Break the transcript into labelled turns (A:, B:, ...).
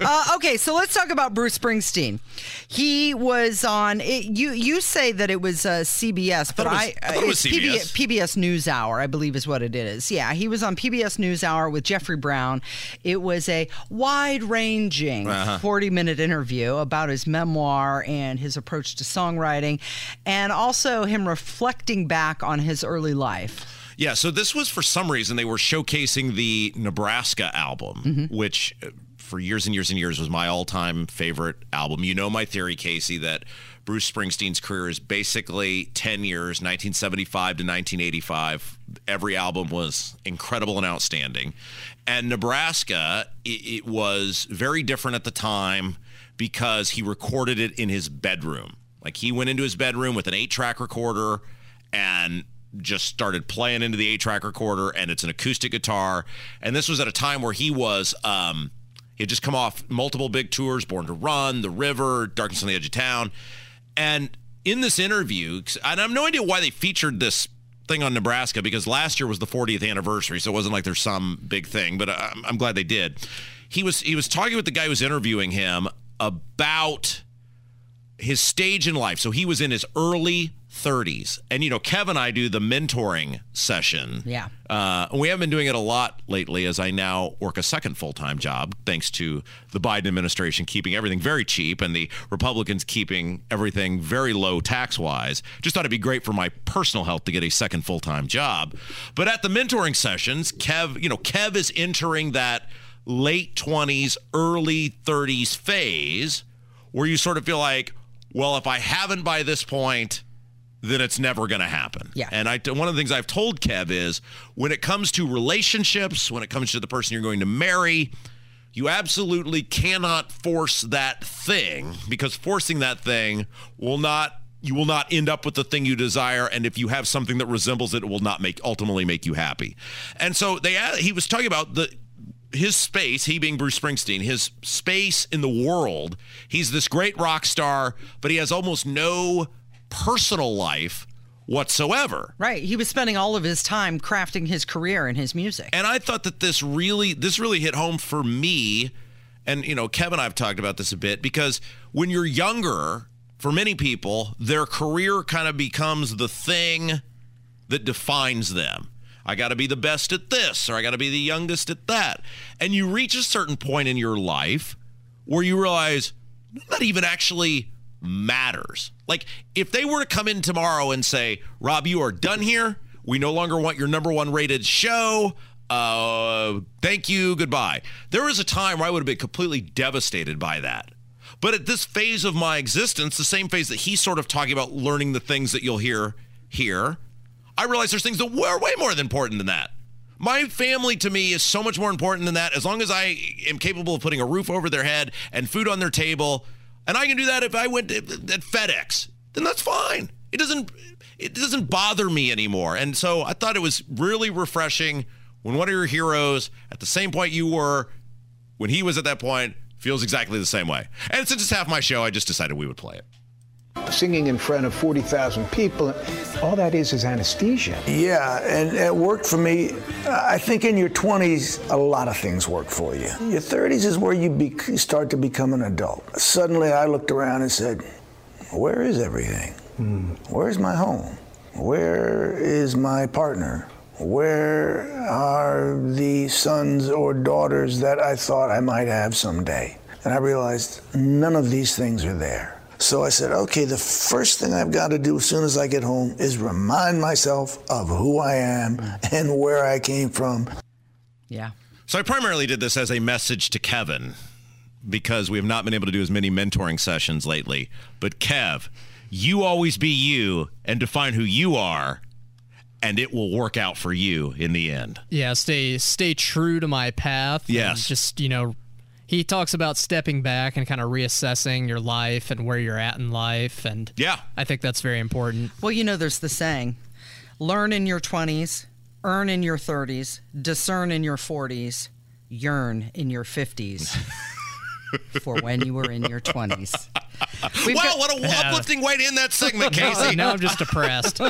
A: Uh, okay, so let's talk about Bruce Springsteen. He was on. It, you you say that it was uh, CBS, but
B: thought it was-
A: I,
B: I thought it was CBS.
A: PBS, PBS NewsHour, I believe is what it is. Yeah, he was on PBS NewsHour with Jeffrey Brown. It was a wide-ranging
B: Uh-huh.
A: 40-minute interview about his memoir and his approach to songwriting, and also him reflecting back on his early life.
B: Yeah, so this was for some reason they were showcasing the Nebraska album, which uh, for years and years and years was my all-time favorite album. You know my theory, Casey, that Bruce Springsteen's career is basically 10 years, 1975 to 1985. Every album was incredible and outstanding. And Nebraska, it, it was very different at the time because he recorded it in his bedroom. Like he went into his bedroom with an eight-track recorder and just started playing into the eight track recorder and it's an acoustic guitar and this was at a time where he was um he had just come off multiple big tours born to run the river darkness on the edge of town and in this interview and I have no idea why they featured this thing on nebraska because last year was the 40th anniversary so it wasn't like there's some big thing but uh, i'm, I'm glad they did he was he was talking with the guy who was interviewing him about his stage in life. So he was in his early 30s. And, you know, Kev and I do the mentoring session.
A: Yeah.
B: Uh, we have been doing it a lot lately as I now work a second full time job, thanks to the Biden administration keeping everything very cheap and the Republicans keeping everything very low tax wise. Just thought it'd be great for my personal health to get a second full time job. But at the mentoring sessions, Kev, you know, Kev is entering that late 20s, early 30s phase where you sort of feel like, well, if I haven't by this point, then it's never going to happen.
A: Yeah.
B: And I, one of the things I've told Kev is when it comes to relationships, when it comes to the person you're going to marry, you absolutely cannot force that thing because forcing that thing will not you will not end up with the thing you desire and if you have something that resembles it it will not make ultimately make you happy. And so they uh, he was talking about the his space, he being Bruce Springsteen, his space in the world. He's this great rock star, but he has almost no personal life whatsoever.
A: Right. He was spending all of his time crafting his career and his music.
B: And I thought that this really this really hit home for me. And you know, Kevin and I've talked about this a bit because when you're younger, for many people, their career kind of becomes the thing that defines them. I got to be the best at this or I got to be the youngest at that. And you reach a certain point in your life where you realize not even actually matters. Like if they were to come in tomorrow and say, "Rob, you are done here. We no longer want your number 1 rated show. Uh, thank you. Goodbye." There was a time where I would have been completely devastated by that. But at this phase of my existence, the same phase that he's sort of talking about learning the things that you'll hear here, I realize there's things that were way more important than that. My family to me is so much more important than that. As long as I am capable of putting a roof over their head and food on their table, and I can do that if I went at FedEx, then that's fine. It doesn't it doesn't bother me anymore. And so I thought it was really refreshing when one of your heroes at the same point you were when he was at that point feels exactly the same way. And since it's half my show, I just decided we would play it.
C: Singing in front of 40,000 people, all that is is anesthesia.
D: Yeah, and it worked for me. I think in your 20s, a lot of things work for you. Your 30s is where you be, start to become an adult. Suddenly, I looked around and said, Where is everything? Hmm. Where's my home? Where is my partner? Where are the sons or daughters that I thought I might have someday? And I realized none of these things are there. So I said, okay, the first thing I've got to do as soon as I get home is remind myself of who I am mm. and where I came from.
A: Yeah.
B: So I primarily did this as a message to Kevin because we have not been able to do as many mentoring sessions lately. But Kev, you always be you and define who you are, and it will work out for you in the end.
E: Yeah, stay stay true to my path. and
B: Yes.
E: just you know, he talks about stepping back and kind of reassessing your life and where you're at in life, and
B: Yeah.
E: I think that's very important.
A: Well, you know, there's the saying learn in your 20s, earn in your 30s, discern in your 40s, yearn in your 50s. for when you were in your 20s.
B: wow, what a uplifting way to end that segment, Casey.
E: now I'm just depressed.